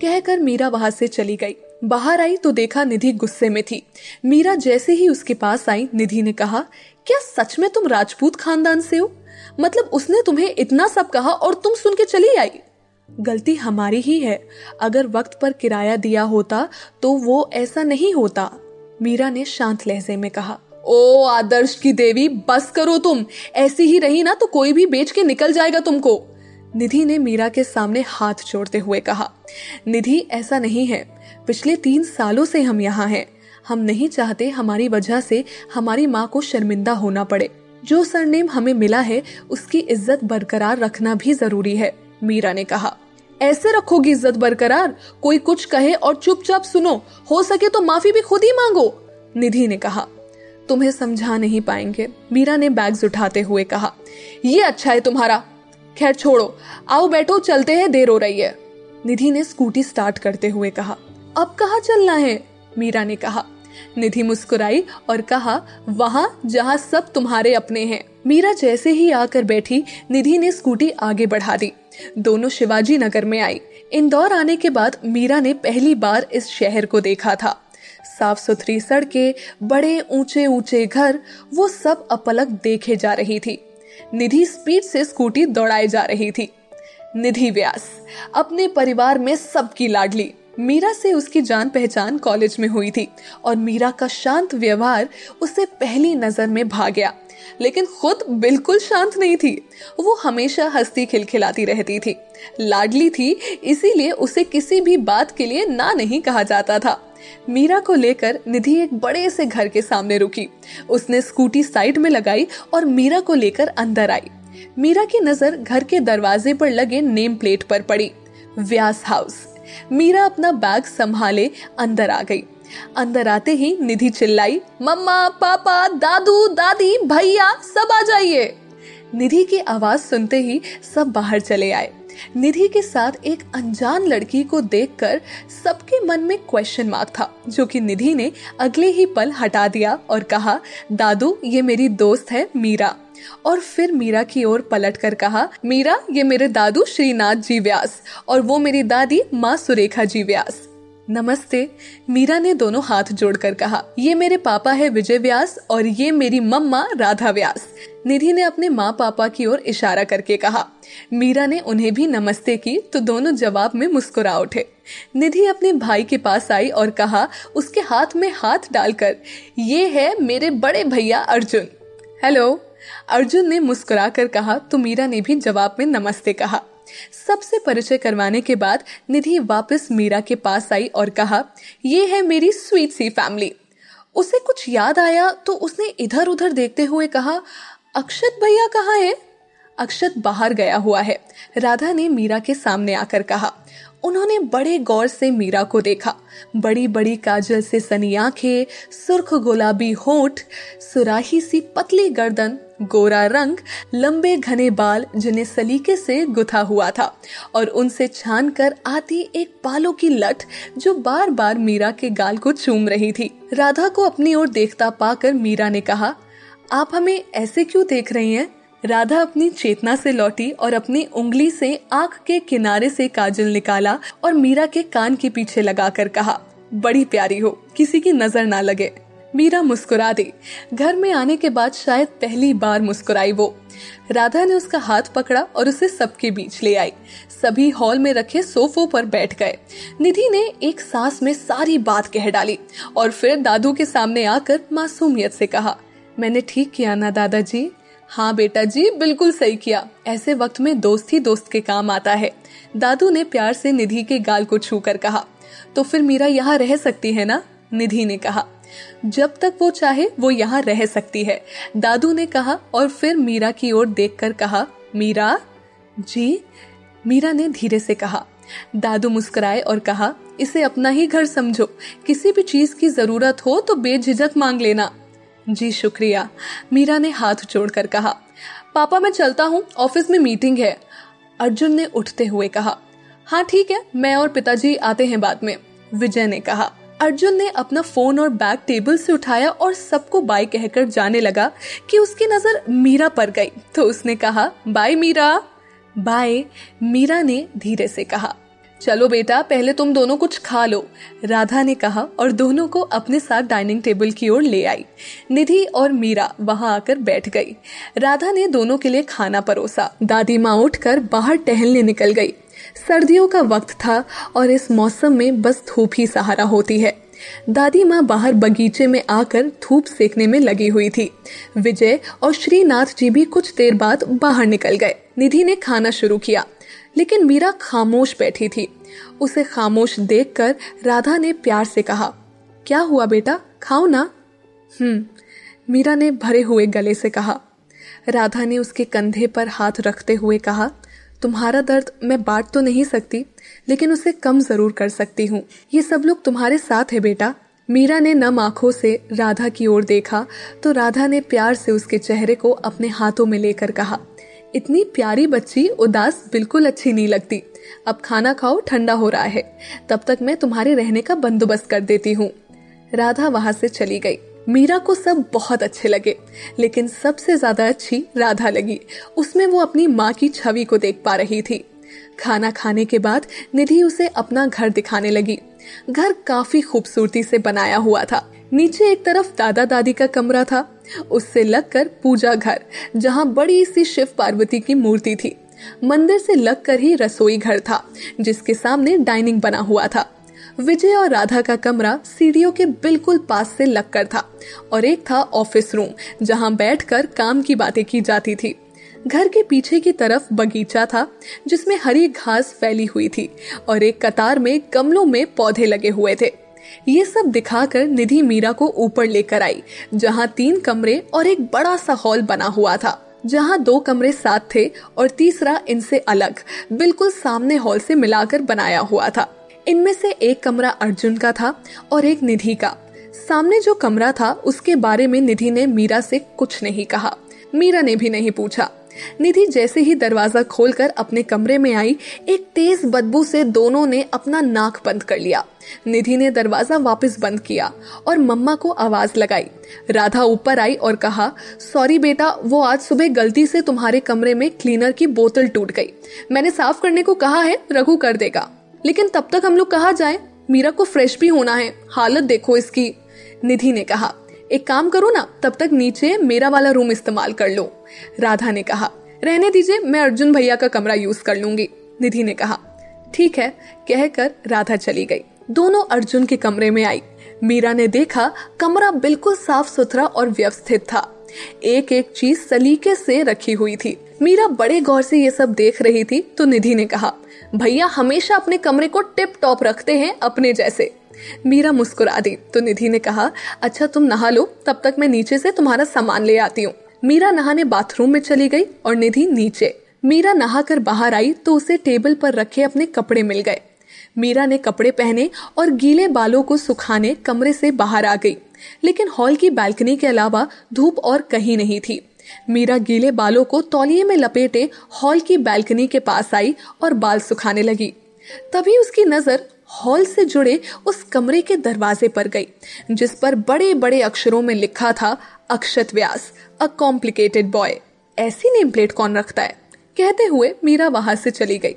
कहकर मीरा वहाँ से चली गई। बाहर आई तो देखा निधि गुस्से में थी। मीरा जैसे ही उसके पास आई, निधि ने कहा, क्या सच में तुम राजपूत खानदान से हो? मतलब उसने तुम्हें इतना सब कहा और तुम सुन के चली आई? गलती हमारी ही है। अगर वक्त पर किराया दिया होता तो वो ऐसा नहीं होता, मीरा ने शांत लहजे में कहा। ओ आदर्श की देवी, बस करो तुम। ऐसी ही रही ना तो कोई भी बेच के निकल जाएगा तुमको। निधि ने मीरा के सामने हाथ जोड़ते हुए कहा, निधि, ऐसा नहीं है। पिछले तीन सालों से हम यहाँ हैं। हम नहीं चाहते हमारी वजह से हमारी माँ को शर्मिंदा होना पड़े। जो सरनेम हमें मिला है, उसकी इज़्ज़त बरकरार रखना भी ज़रूरी है, मीरा ने कहा। ऐसे रखोगी इज़्ज़त बरकरार? कोई कुछ कहे और चुपचाप सुनो। हो सके तो माफ़ी भी खुद ही मांगो, निधि ने कहा। तुम्हें समझा नहीं पाएँगे, मीरा ने बैग्स उठाते हुए कहा। ये अच्छा है तुम्हारा। खैर छोड़ो, आओ बैठो, चलते हैं, देर हो रही है। निधि ने स्कूटी स्टार्ट करते हुए कहा, अब कहा चलना है? मीरा ने कहा, निधि मुस्कुराई और कहा, वहाँ जहाँ सब तुम्हारे अपने हैं। मीरा जैसे ही आकर बैठी, निधि ने स्कूटी आगे बढ़ा दी। दोनों शिवाजी नगर में आई। इंदौर आने के बाद मीरा ने पहली बार इस शहर को देखा था। साफ़ सुथरी सड़कें, बड़े ऊँचे ऊँचे घर, वो सब अपलक देखे जा रही थी। निधि स्पीड से स्कूटी दौड़ाई जा रही थी। निधि व्यास, अपने परिवार में सबकी लाडली। मीरा से उसकी जान पहचान कॉलेज में हुई थी और मीरा का शांत व्यवहार उसे पहली नज़र में भा गया। लेकिन खुद बिल्कुल शांत नहीं थी। वो हमेशा हंसती खिलखिलाती रहती थी। लाडली थी, इसीलिए उसे किसी भी बात के लिए ना नहीं कहा जाता था। मीरा को लेकर निधि एक बड़े से घर के सामने रुकी। उसने स्कूटी साइड में लगाई और मीरा को लेकर अंदर आई। मीरा की नज़र घर के दरवाजे पर लगे नेम प्लेट पर पड़ी। व्यास हाउस। मीरा अपना बैग संभाले अंदर आ गई। अंदर आते ही निधि चिल्लाई, मम्मा, पापा, दादू, दादी, भैया, सब आ जाइए। निधि की आवाज़ सुनते ही सब बाहर चले आए। निधि के साथ एक अनजान लड़की को देखकर सबके मन में क्वेश्चन मार्क था, जो कि निधि ने अगले ही पल हटा दिया और कहा, दादू, ये मेरी दोस्त है मीरा। और फिर मीरा की ओर पलट कर कहा, मीरा, ये मेरे दादू श्रीनाथ जी व्यास और वो मेरी दादी माँ सुरेखा जी व्यास। नमस्ते, मीरा ने दोनों हाथ जोड़कर कहा, ये मेरे पापा है विजय व्यास और ये मेरी मम्मा राधा व्यास। निधि ने अपने माँ पापा की ओर इशारा करके कहा, मीरा ने उन्हें भी नमस्ते की तो दोनों जवाब में मुस्कुरा उठे। निधि अपने भाई के पास आई और कहा, उसके हाथ में हाथ डालकर, ये है मेरे बड़े भैया अर्जुन। हेलो, अर्जुन ने मुस्कुरा कर कहा तो मीरा ने भी जवाब में नमस्ते कहा। सबसे परिचय करवाने के बाद निधि वापस मीरा के पास आई और कहा यह है मेरी स्वीट सी फैमिली उसे कुछ याद आया तो उसने इधर उधर देखते हुए कहा, अक्षत भैया कहाँ है? अक्षत बाहर गया हुआ है। राधा ने मीरा के सामने आकर कहा उन्होंने बड़े गौर से मीरा को देखा बड़ी बड़ी काजल से सनी आँखें, सुर्ख गुलाबी होठ, सुराही सी पतली गर्दन, गोरा रंग, लंबे घने बाल जिन्हें सलीके से गुथा हुआ था और उनसे छान कर आती एक बालों की लठ जो बार बार मीरा के गाल को चूम रही थी राधा को अपनी ओर देखता पाकर मीरा ने कहा, आप हमें ऐसे क्यों देख रही हैं? राधा अपनी चेतना से लौटी और अपनी उंगली से आँख के किनारे से काजल निकाला और मीरा के कान के पीछे लगाकर कहा, बड़ी प्यारी हो, किसी की नज़र ना लगे। मीरा मुस्कुरा दी। घर में आने के बाद शायद पहली बार मुस्कुराई वो। राधा ने उसका हाथ पकड़ा और उसे सबके बीच ले आई। सभी हॉल में रखे सोफों पर बैठ गए। निधि ने एक सांस में सारी बात कह डाली और फिर दादू के सामने आकर मासूमियत से कहा, मैंने ठीक किया ना दादाजी? हाँ बेटा जी, बिल्कुल सही किया। ऐसे वक्त में दोस्त ही दोस्त के काम आता है। दादू ने प्यार से निधि के गाल को छू कर कहा। तो फिर मीरा यहाँ रह सकती है ना? निधि ने कहा। जब तक वो चाहे, वो यहाँ रह सकती है। दादू ने कहा और फिर मीरा की ओर देखकर कहा, मीरा? जी? मीरा ने धीरे से कहा। दादू मुस्कुराए और कहा, इसे अपना ही घर समझो। किसी भी चीज़ की ज़रूरत हो तो बेझिझक मांग लेना। जी, शुक्रिया। मीरा ने हाथ जोड़कर कहा, पापा, मैं चलता हूँ। ऑफ़िस में मीटिंग है। अर्जुन ने उठते हुए कहा हाँ ठीक है, मैं और पिताजी आते हैं बाद में। विजय ने कहा, अर्जुन ने अपना फ़ोन और बैग टेबल से उठाया और सबको बाय कहकर जाने लगा कि उसकी नज़र मीरा पर गई। तो उसने कहा, बाय, मीरा। बाय, मीरा ने धीरे से कहा चलो बेटा, पहले तुम दोनों कुछ खा लो। राधा ने कहा और दोनों को अपने साथ डाइनिंग टेबल की ओर ले आई। निधि और मीरा वहाँ आकर बैठ गई। राधा ने दोनों के लिए खाना परोसा। दादी माँ उठकर बाहर टहलने निकल गई। सर्दियों का वक्त था और इस मौसम में बस धूप ही सहारा होती है। दादी माँ बाहर बगीचे में आकर धूप सेकने में लगी हुई थी। विजय और श्रीनाथ जी भी कुछ देर बाद बाहर निकल गए। निधि ने खाना शुरू किया। लेकिन मीरा खामोश बैठी थी। उसे खामोश देखकर राधा ने प्यार से कहा, क्या हुआ बेटा? खाओ ना। हम्म मीरा ने भरे हुए गले से कहा। राधा ने उसके कंधे पर हाथ रखते हुए कहा, तुम्हारा दर्द मैं बांट तो नहीं सकती, लेकिन उसे कम ज़रूर कर सकती हूँ। ये सब लोग तुम्हारे साथ है बेटा। मीरा ने नम आँखों से राधा की ओर देखा तो राधा ने प्यार से उसके चेहरे को अपने हाथों में लेकर कहा इतनी प्यारी बच्ची, उदास, बिल्कुल अच्छी नहीं लगती। अब खाना खाओ, ठंडा हो रहा है। तब तक मैं तुम्हारे रहने का बंदोबस्त कर देती हूँ। राधा वहाँ से चली गई। मीरा को सब बहुत अच्छे लगे, लेकिन सबसे ज़्यादा अच्छी राधा लगी। उसमें वो अपनी माँ की छवि को देख पा रही थी। खाना खाने के बाद निधि उसे अपना घर दिखाने लगी। घर काफ़ी खूबसूरती से बनाया हुआ था। नीचे एक तरफ़ दादा दादी का कमरा था। उससे लगकर पूजा घर, जहाँ बड़ी सी शिव पार्वती की मूर्ति थी। मंदिर से लगकर ही रसोई घर था, जिसके सामने डाइनिंग बना हुआ था। विजय और राधा का कमरा सीढ़ियों के बिल्कुल पास से लगकर था और एक था ऑफ़िस रूम, जहाँ बैठकर काम की बातें की जाती थी। घर के पीछे की तरफ़ बगीचा था, जिसमें हरी घास फैली हुई थी और एक कतार में गमलों में पौधे लगे हुए थे। ये सब दिखाकर निधि मीरा को ऊपर लेकर आई, जहाँ तीन कमरे और एक बड़ा सा हॉल बना हुआ था, जहाँ दो कमरे साथ थे और तीसरा इनसे अलग, बिल्कुल सामने हॉल से मिलाकर बनाया हुआ था। इनमें से एक कमरा अर्जुन का था और एक निधि का। सामने जो कमरा था, उसके बारे में निधि ने मीरा से कुछ नहीं कहा। मीरा ने भी नहीं पूछा। निधि जैसे ही दरवाज़ा खोलकर अपने कमरे में आई, एक तेज बदबू से दोनों ने अपना नाक बंद कर लिया। निधि ने दरवाज़ा वापस बंद किया और मम्मा को आवाज़ लगाई। राधा ऊपर आई और कहा, सॉरी बेटा, वो आज सुबह गलती से तुम्हारे कमरे में क्लीनर की बोतल टूट गई। मैंने साफ़ करने को कहा है, रघु कर देगा। लेकिन तब तक हम लोग कहा जाए? मीरा को फ्रेश भी होना है। हालत देखो इसकी। निधि ने कहा एक काम करो ना, तब तक नीचे मेरा वाला रूम इस्तेमाल कर लो। राधा ने कहा, रहने दीजिए, मैं अर्जुन भैया का कमरा यूज़ कर लूँगी। निधि ने कहा, ठीक है, कहकर राधा चली गई। दोनों अर्जुन के कमरे में आई। मीरा ने देखा, कमरा बिल्कुल साफ़ सुथरा और व्यवस्थित था। एक एक चीज़ सलीके से रखी हुई थी। मीरा बड़े गौर से ये सब देख रही थी तो निधि ने कहा, भैया, हमेशा अपने कमरे को टिप टॉप रखते हैं अपने जैसे। मीरा मुस्कुरा दी तो निधि ने कहा अच्छा तुम नहा लो, तब तक मैं नीचे से तुम्हारा सामान ले आती हूँ। मीरा नहाने बाथरूम में चली गई और निधि नीचे। मीरा नहाकर बाहर आई तो उसे टेबल पर रखे अपने कपड़े मिल गए। मीरा ने कपड़े पहने और गीले बालों को सुखाने कमरे से बाहर आ गई। लेकिन हॉल की बालकनी के अलावा धूप और कहीं नहीं थी। मीरा गीले बालों को तौलिए में लपेटे हॉल की बालकनी के पास आई और बाल सुखाने लगी। तभी उसकी नज़र हॉल से जुड़े उस कमरे के दरवाजे पर गई, जिस पर बड़े बड़े अक्षरों में लिखा था, Akshat Vyas a complicated boy ऐसी नेम प्लेट कौन रखता है? कहते हुए मीरा वहाँ से चली गई।